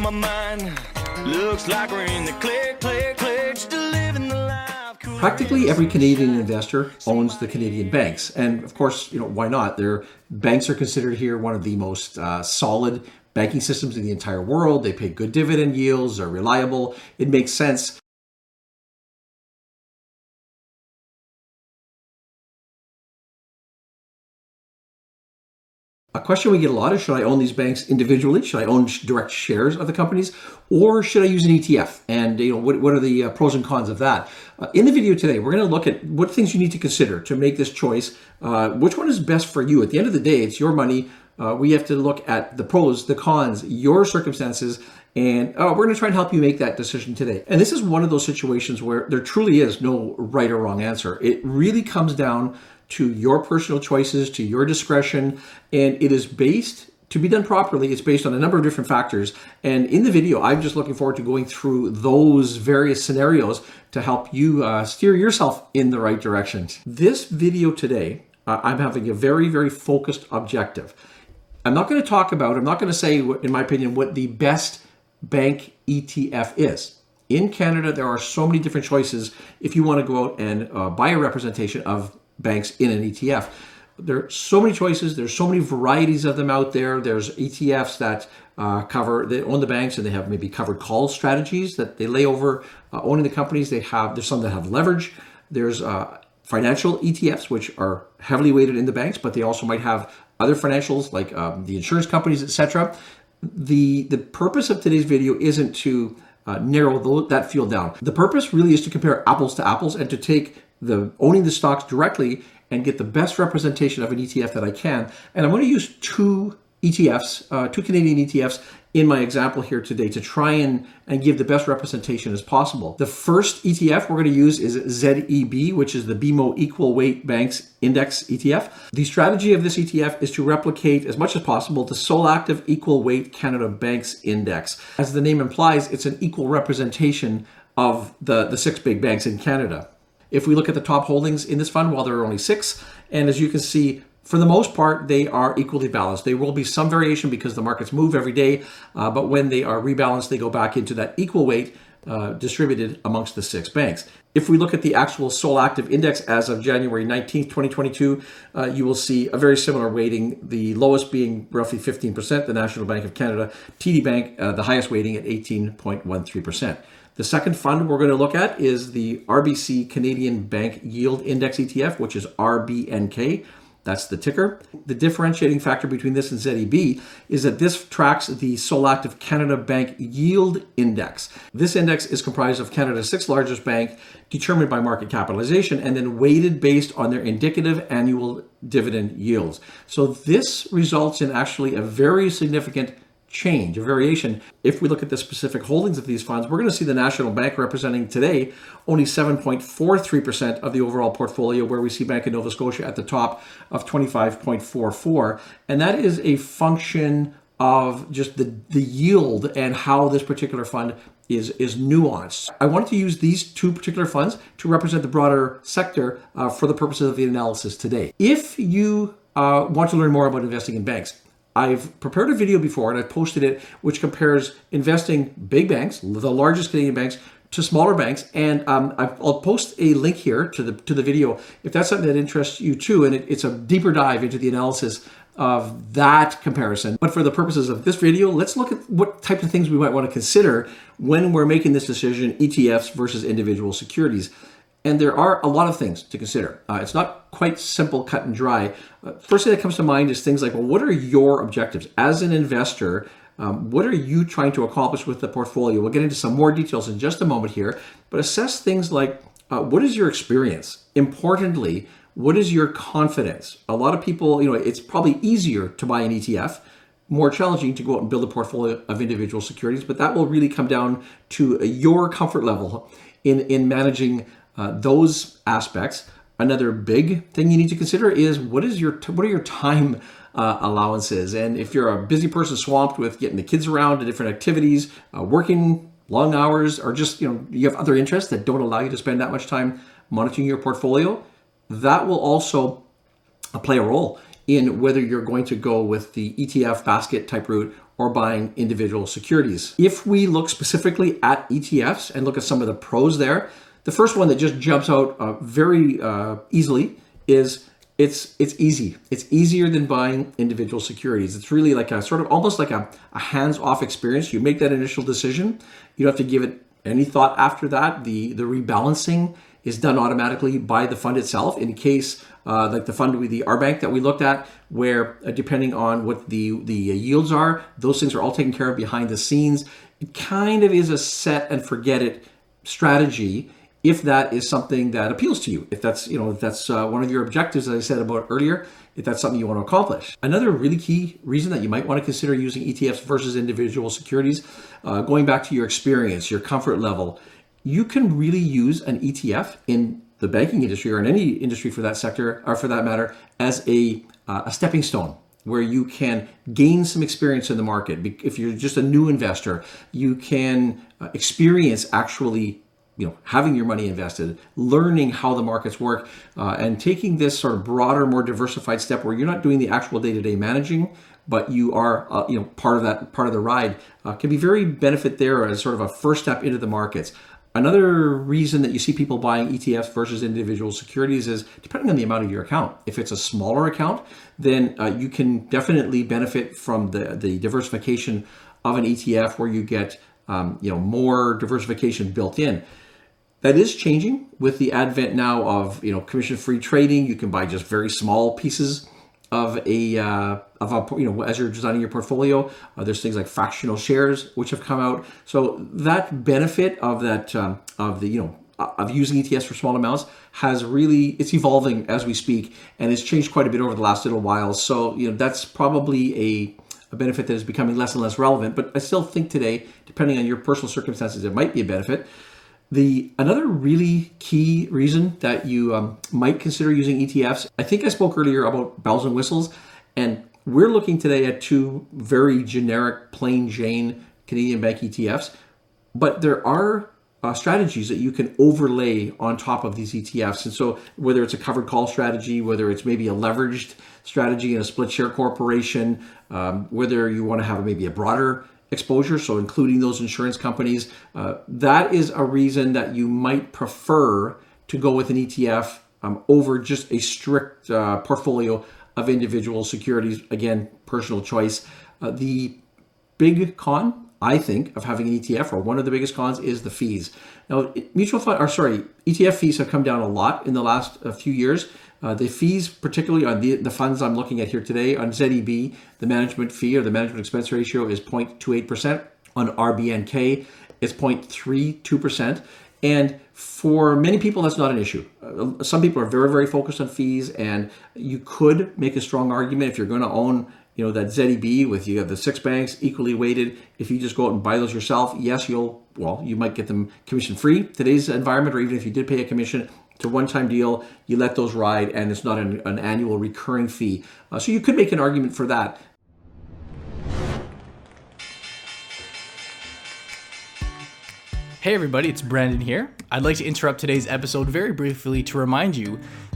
my mind. Looks like we're in the clear, clear, clear. Practically every Canadian investor owns the Canadian banks, and of course, you know why not? Their banks are considered here one of the most uh, solid banking systems in the entire world. They pay good dividend yields, are reliable. It makes sense. A question we get a lot is should I own these banks individually? Should I own direct shares of the companies? Or should I use an ETF? And you know what, what are the uh, pros and cons of that? Uh, in the video today, we're going to look at what things you need to consider to make this choice. Uh, which one is best for you? At the end of the day, it's your money. Uh, we have to look at the pros, the cons, your circumstances, and uh, we're going to try and help you make that decision today. And this is one of those situations where there truly is no right or wrong answer. It really comes down to your personal choices, to your discretion, and it is based to be done properly. It's based on a number of different factors. And in the video, I'm just looking forward to going through those various scenarios to help you uh, steer yourself in the right direction. This video today, uh, I'm having a very, very focused objective. I'm not going to talk about, I'm not going to say, in my opinion, what the best bank ETF is. In Canada, there are so many different choices if you want to go out and uh, buy a representation of banks in an ETF. There are so many choices. There's so many varieties of them out there. There's ETFs that uh, cover they own the banks and they have maybe covered call strategies that they lay over uh, owning the companies. They have there's some that have leverage. There's uh, financial ETFs which are heavily weighted in the banks, but they also might have other financials like um, the insurance companies, etc. The the purpose of today's video isn't to uh, narrow the, that field down. The purpose really is to compare apples to apples and to take the owning the stocks directly and get the best representation of an ETF that I can. And I'm going to use two ETFs, uh, two Canadian ETFs in my example here today to try and, and give the best representation as possible. The first ETF we're going to use is ZEB, which is the BMO Equal Weight Banks Index ETF. The strategy of this ETF is to replicate as much as possible the Solactive Equal Weight Canada Banks Index. As the name implies, it's an equal representation of the, the six big banks in Canada. If we look at the top holdings in this fund, well, there are only six. And as you can see, for the most part, they are equally balanced. There will be some variation because the markets move every day, uh, but when they are rebalanced, they go back into that equal weight uh, distributed amongst the six banks. If we look at the actual Solactive Index as of January 19th, 2022, uh, you will see a very similar weighting, the lowest being roughly 15%, the National Bank of Canada, TD Bank, uh, the highest weighting at 18.13%. The second fund we're going to look at is the RBC Canadian Bank Yield Index ETF, which is RBNK. That's the ticker. The differentiating factor between this and ZEB is that this tracks the Solactive Canada Bank Yield Index. This index is comprised of Canada's sixth largest bank, determined by market capitalization, and then weighted based on their indicative annual dividend yields. So this results in actually a very significant change, a variation. If we look at the specific holdings of these funds, we're going to see the National Bank representing today only 7.43% of the overall portfolio, where we see Bank of Nova Scotia at the top of 25.44. And that is a function of just the, the yield and how this particular fund is, is nuanced. I wanted to use these two particular funds to represent the broader sector uh, for the purposes of the analysis today. If you uh, want to learn more about investing in banks, I've prepared a video before and I've posted it, which compares investing big banks, the largest Canadian banks, to smaller banks. And um, I'll post a link here to the to the video if that's something that interests you too. And it, it's a deeper dive into the analysis of that comparison. But for the purposes of this video, let's look at what types of things we might want to consider when we're making this decision: ETFs versus individual securities. And there are a lot of things to consider. Uh, it's not quite simple, cut and dry. Uh, first thing that comes to mind is things like, well, what are your objectives as an investor? Um, what are you trying to accomplish with the portfolio? We'll get into some more details in just a moment here, but assess things like uh, what is your experience? Importantly, what is your confidence? A lot of people, you know, it's probably easier to buy an ETF, more challenging to go out and build a portfolio of individual securities, but that will really come down to your comfort level in, in managing uh, those aspects. Another big thing you need to consider is what is your what are your time uh, allowances, and if you're a busy person swamped with getting the kids around to different activities, uh, working long hours, or just you know you have other interests that don't allow you to spend that much time monitoring your portfolio, that will also uh, play a role in whether you're going to go with the ETF basket type route or buying individual securities. If we look specifically at ETFs and look at some of the pros there, the first one that just jumps out uh, very uh, easily is it's it's easy. It's easier than buying individual securities. It's really like a sort of almost like a, a hands-off experience. You make that initial decision. You don't have to give it any thought after that. The the rebalancing is done automatically by the fund itself. In case uh, like the fund with the R Bank that we looked at, where uh, depending on what the the yields are, those things are all taken care of behind the scenes. It kind of is a set and forget it strategy if that is something that appeals to you, if that's you know if that's uh, one of your objectives, as I said about earlier, if that's something you want to accomplish. Another really key reason that you might want to consider using ETFs versus individual securities, uh, going back to your experience, your comfort level, you can really use an ETF in the banking industry or in any industry for that sector or for that matter as a uh, a stepping stone where you can gain some experience in the market. If you're just a new investor, you can uh, experience actually you know having your money invested learning how the markets work uh, and taking this sort of broader more diversified step where you're not doing the actual day-to-day managing but you are uh, you know part of that part of the ride uh, can be very benefit there as sort of a first step into the markets Another reason that you see people buying ETFs versus individual securities is depending on the amount of your account. If it's a smaller account, then uh, you can definitely benefit from the, the diversification of an ETF where you get um, you know more diversification built in. That is changing with the advent now of you know commission-free trading. You can buy just very small pieces of a uh, of a you know as you're designing your portfolio. Uh, there's things like fractional shares which have come out. So that benefit of that um, of the you know of using ETFs for small amounts has really it's evolving as we speak and it's changed quite a bit over the last little while. So you know that's probably a a benefit that is becoming less and less relevant. But I still think today, depending on your personal circumstances, it might be a benefit. The another really key reason that you um, might consider using ETFs, I think I spoke earlier about bells and whistles, and we're looking today at two very generic, plain Jane Canadian bank ETFs, but there are uh, strategies that you can overlay on top of these ETFs. And so, whether it's a covered call strategy, whether it's maybe a leveraged strategy in a split share corporation, um, whether you want to have maybe a broader exposure, so including those insurance companies, uh, that is a reason that you might prefer to go with an ETF um, over just a strict uh, portfolio of individual securities. Again, personal choice. Uh, the big con, I think, of having an ETF, or one of the biggest cons, is the fees. Now, mutual fund, or sorry, ETF fees have come down a lot in the last uh, few years. Uh, the fees, particularly on the, the funds I'm looking at here today, on ZEB, the management fee or the management expense ratio is 0.28%. On RBNK, it's 0.32%. And for many people, that's not an issue. Uh, some people are very, very focused on fees, and you could make a strong argument if you're going to own you know that ZEB with you have the six banks equally weighted. If you just go out and buy those yourself, yes, you'll well, you might get them commission free today's environment, or even if you did pay a commission, it's a one-time deal. You let those ride, and it's not an, an annual recurring fee. Uh, so you could make an argument for that. Hey everybody, it's Brandon here. I'd like to interrupt today's episode very briefly to remind you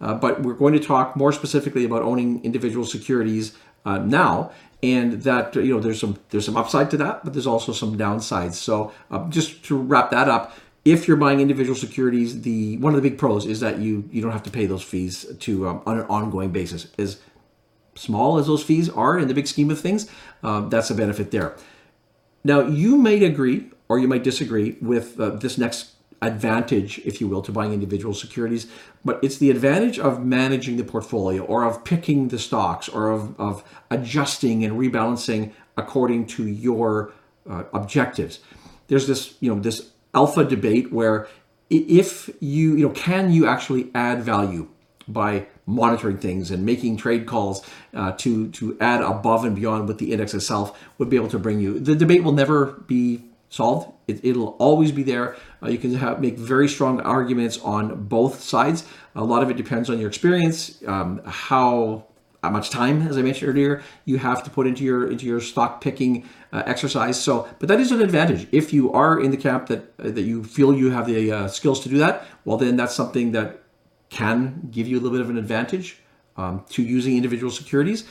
Uh, but we're going to talk more specifically about owning individual securities uh, now, and that you know there's some there's some upside to that, but there's also some downsides. So uh, just to wrap that up, if you're buying individual securities, the one of the big pros is that you you don't have to pay those fees to um, on an ongoing basis. As small as those fees are in the big scheme of things, um, that's a benefit there. Now you might agree or you might disagree with uh, this next advantage, if you will, to buying individual securities, but it's the advantage of managing the portfolio or of picking the stocks or of, of adjusting and rebalancing according to your uh, objectives. There's this, you know, this alpha debate where if you, you know, can you actually add value by monitoring things and making trade calls uh, to to add above and beyond what the index itself would be able to bring you. The debate will never be solved. It, will always be there. Uh, you can have, make very strong arguments on both sides. A lot of it depends on your experience, um, how how much time, as I mentioned earlier, you have to put into your into your stock picking uh, exercise. So, but that is an advantage if you are in the camp that uh, that you feel you have the uh, skills to do that. Well, then that's something that can give you a little bit of an advantage um, to using individual securities.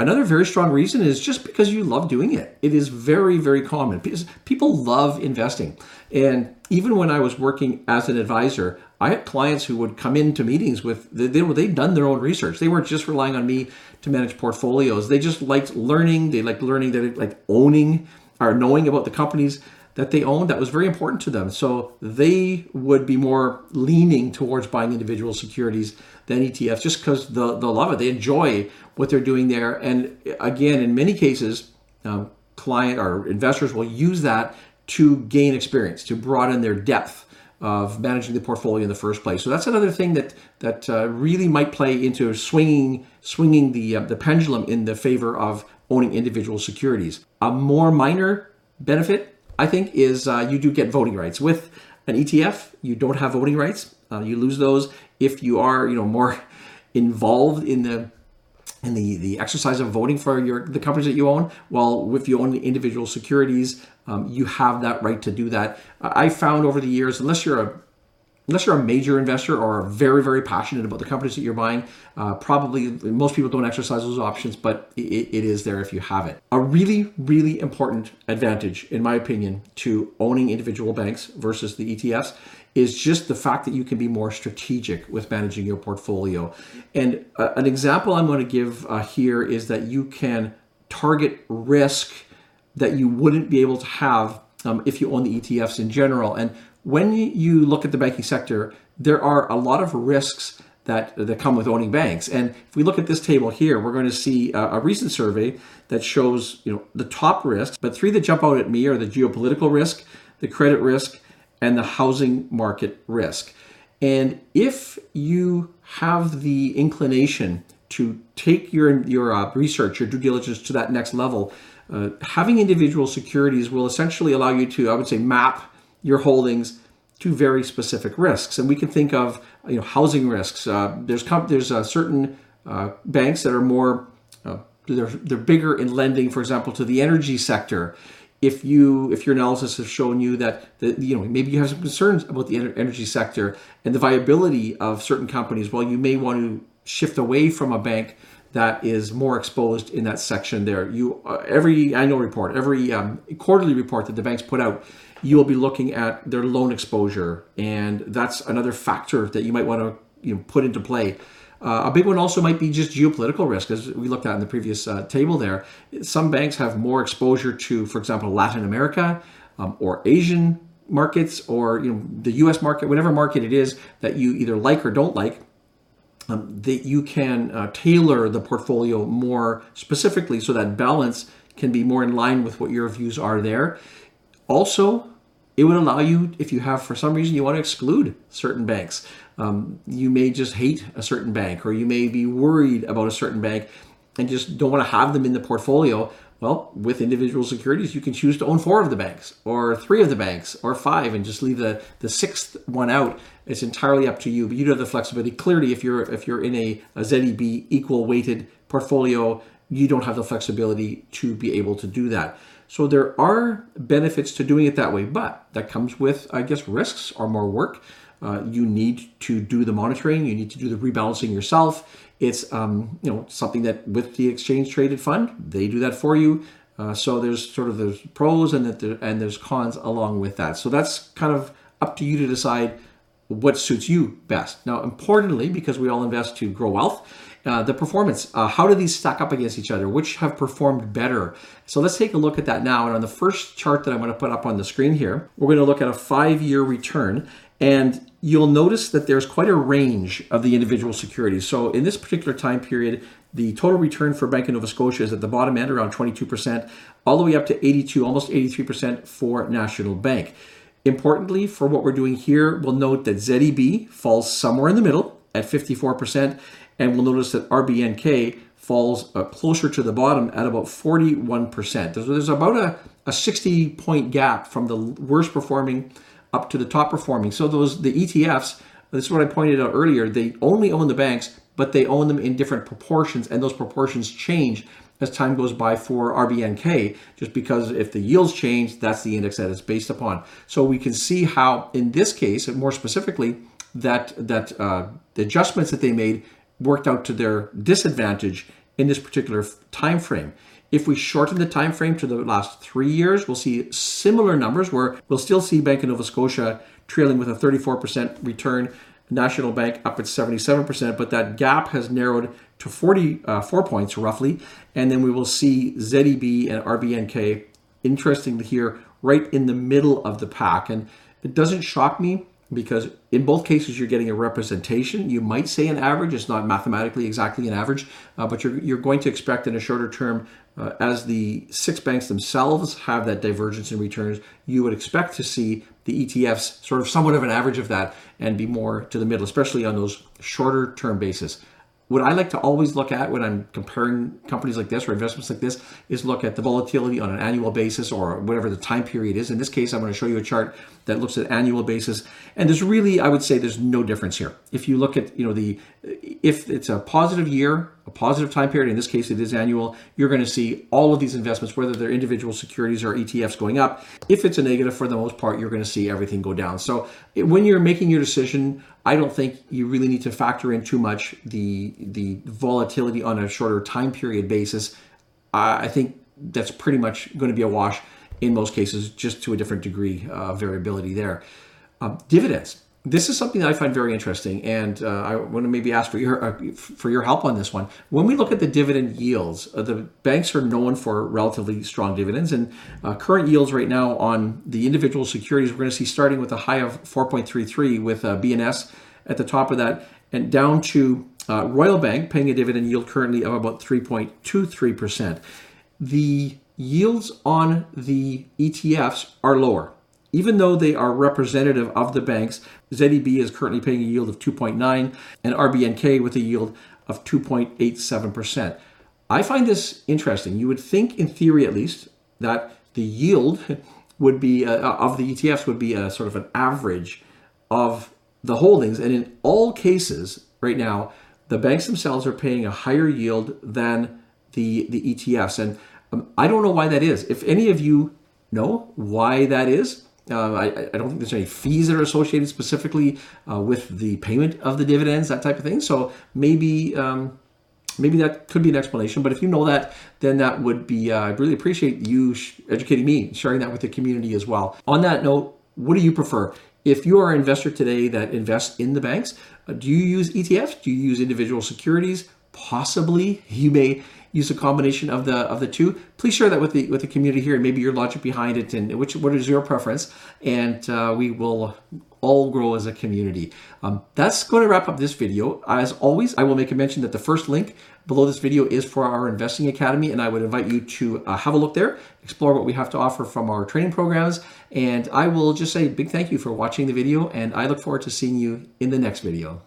Another very strong reason is just because you love doing it. It is very, very common. Because people love investing. And even when I was working as an advisor, I had clients who would come into meetings with, they, they, they'd done their own research. They weren't just relying on me to manage portfolios. They just liked learning. They liked learning, they like owning or knowing about the companies that they owned that was very important to them. So they would be more leaning towards buying individual securities than ETFs just because the, the love it. They enjoy what they're doing there. And again, in many cases, um, client or investors will use that to gain experience, to broaden their depth of managing the portfolio in the first place. So that's another thing that that uh, really might play into swinging swinging the uh, the pendulum in the favor of owning individual securities. A more minor benefit I think, is uh, you do get voting rights. With an ETF, you don't have voting rights. Uh, you lose those if you are, you know, more involved in the in the, the exercise of voting for your the companies that you own. Well, if you own individual securities, um, you have that right to do that. I found over the years, unless you're a unless you're a major investor or very very passionate about the companies that you're buying uh, probably most people don't exercise those options but it, it is there if you have it a really really important advantage in my opinion to owning individual banks versus the etfs is just the fact that you can be more strategic with managing your portfolio and uh, an example i'm going to give uh, here is that you can target risk that you wouldn't be able to have um, if you own the ETFs in general. And when you look at the banking sector, there are a lot of risks that, that come with owning banks. And if we look at this table here, we're going to see a, a recent survey that shows you know the top risks, but three that jump out at me are the geopolitical risk, the credit risk, and the housing market risk. And if you have the inclination to take your your uh, research, your due diligence to that next level, uh, having individual securities will essentially allow you to, I would say, map your holdings to very specific risks. And we can think of you know housing risks. Uh, there's comp- there's uh, certain uh, banks that are more uh, they're they're bigger in lending, for example, to the energy sector. If you if your analysis has shown you that that you know maybe you have some concerns about the energy sector and the viability of certain companies, well, you may want to shift away from a bank that is more exposed in that section there. You uh, every annual report, every um, quarterly report that the banks put out you will be looking at their loan exposure, and that's another factor that you might want to you know, put into play. Uh, a big one also might be just geopolitical risk, as we looked at in the previous uh, table there. Some banks have more exposure to, for example, Latin America um, or Asian markets or you know the U.S. market, whatever market it is that you either like or don't like. Um, that you can uh, tailor the portfolio more specifically so that balance can be more in line with what your views are there. Also, it would allow you, if you have for some reason you want to exclude certain banks, um, you may just hate a certain bank or you may be worried about a certain bank and just don't want to have them in the portfolio. Well, with individual securities, you can choose to own four of the banks or three of the banks or five and just leave the, the sixth one out. It's entirely up to you, but you do have the flexibility. Clearly, if you're if you're in a, a ZEB equal weighted portfolio, you don't have the flexibility to be able to do that. So there are benefits to doing it that way, but that comes with, I guess, risks or more work. Uh, you need to do the monitoring. You need to do the rebalancing yourself. It's um, you know something that with the exchange traded fund, they do that for you. Uh, so there's sort of there's pros and that there, and there's cons along with that. So that's kind of up to you to decide what suits you best. Now, importantly, because we all invest to grow wealth, uh, the performance, uh, how do these stack up against each other? Which have performed better? So let's take a look at that now. And on the first chart that I'm going to put up on the screen here, we're going to look at a five year return. And you'll notice that there's quite a range of the individual securities. So in this particular time period, the total return for Bank of Nova Scotia is at the bottom end around 22%, all the way up to 82, almost 83% for National Bank. Importantly, for what we're doing here, we'll note that ZEB falls somewhere in the middle at 54%, and we'll notice that RBNK falls uh, closer to the bottom at about 41%. There's, there's about a, a 60 point gap from the worst performing up to the top performing. So those the ETFs, this is what I pointed out earlier, they only own the banks, but they own them in different proportions, and those proportions change as time goes by for RBNK, just because if the yields change, that's the index that it's based upon. So we can see how, in this case, more specifically, that that uh, the adjustments that they made worked out to their disadvantage in this particular time frame. If we shorten the time frame to the last three years, we'll see similar numbers where we'll still see Bank of Nova Scotia trailing with a 34% return, National Bank up at 77%, but that gap has narrowed to 44 points roughly. And then we will see ZEB and RBNK, interestingly here, right in the middle of the pack. And it doesn't shock me because in both cases you're getting a representation. You might say an average; it's not mathematically exactly an average, uh, but you're you're going to expect in a shorter term, uh, as the six banks themselves have that divergence in returns, you would expect to see the ETFs sort of somewhat of an average of that and be more to the middle, especially on those shorter term basis what I like to always look at when I'm comparing companies like this or investments like this is look at the volatility on an annual basis or whatever the time period is. In this case, I'm going to show you a chart that looks at annual basis. And there's really, I would say there's no difference here. If you look at, you know, the, if it's a positive year, a positive time period, in this case it is annual, you're going to see all of these investments, whether they're individual securities or ETFs going up. If it's a negative for the most part, you're going to see everything go down. So when you're making your decision, I don't think you really need to factor in too much the the volatility on a shorter time period basis. Uh, I think that's pretty much going to be a wash in most cases, just to a different degree of uh, variability there. Uh, dividends this is something that I find very interesting, and uh, I want to maybe ask for your uh, for your help on this one. When we look at the dividend yields, uh, the banks are known for relatively strong dividends, and uh, current yields right now on the individual securities we're going to see starting with a high of 4.33 with uh, BNS at the top of that, and down to uh, Royal Bank paying a dividend yield currently of about 3.23 percent. The yields on the ETFs are lower even though they are representative of the banks, ZEB is currently paying a yield of 2.9 and RBNK with a yield of 2.87%. I find this interesting. You would think, in theory at least, that the yield would be uh, of the ETFs would be a sort of an average of the holdings, and in all cases, right now, the banks themselves are paying a higher yield than the the ETFs, and um, I don't know why that is. If any of you know why that is, uh, I, I, don't think there's any fees that are associated specifically uh, with the payment of the dividends, that type of thing. So maybe um, maybe that could be an explanation. But if you know that, then that would be. Uh, I'd really appreciate you sh- educating me, sharing that with the community as well. On that note, what do you prefer? If you are an investor today that invests in the banks, uh, do you use ETFs? Do you use individual securities? Possibly, you may use a combination of the of the two. Please share that with the with the community here and maybe your logic behind it and which what is your preference. And uh, we will all grow as a community. Um, that's going to wrap up this video. As always, I will make a mention that the first link below this video is for our Investing Academy, and I would invite you to uh, have a look there, explore what we have to offer from our training programs, and I will just say big thank you for watching the video, and I look forward to seeing you in the next video.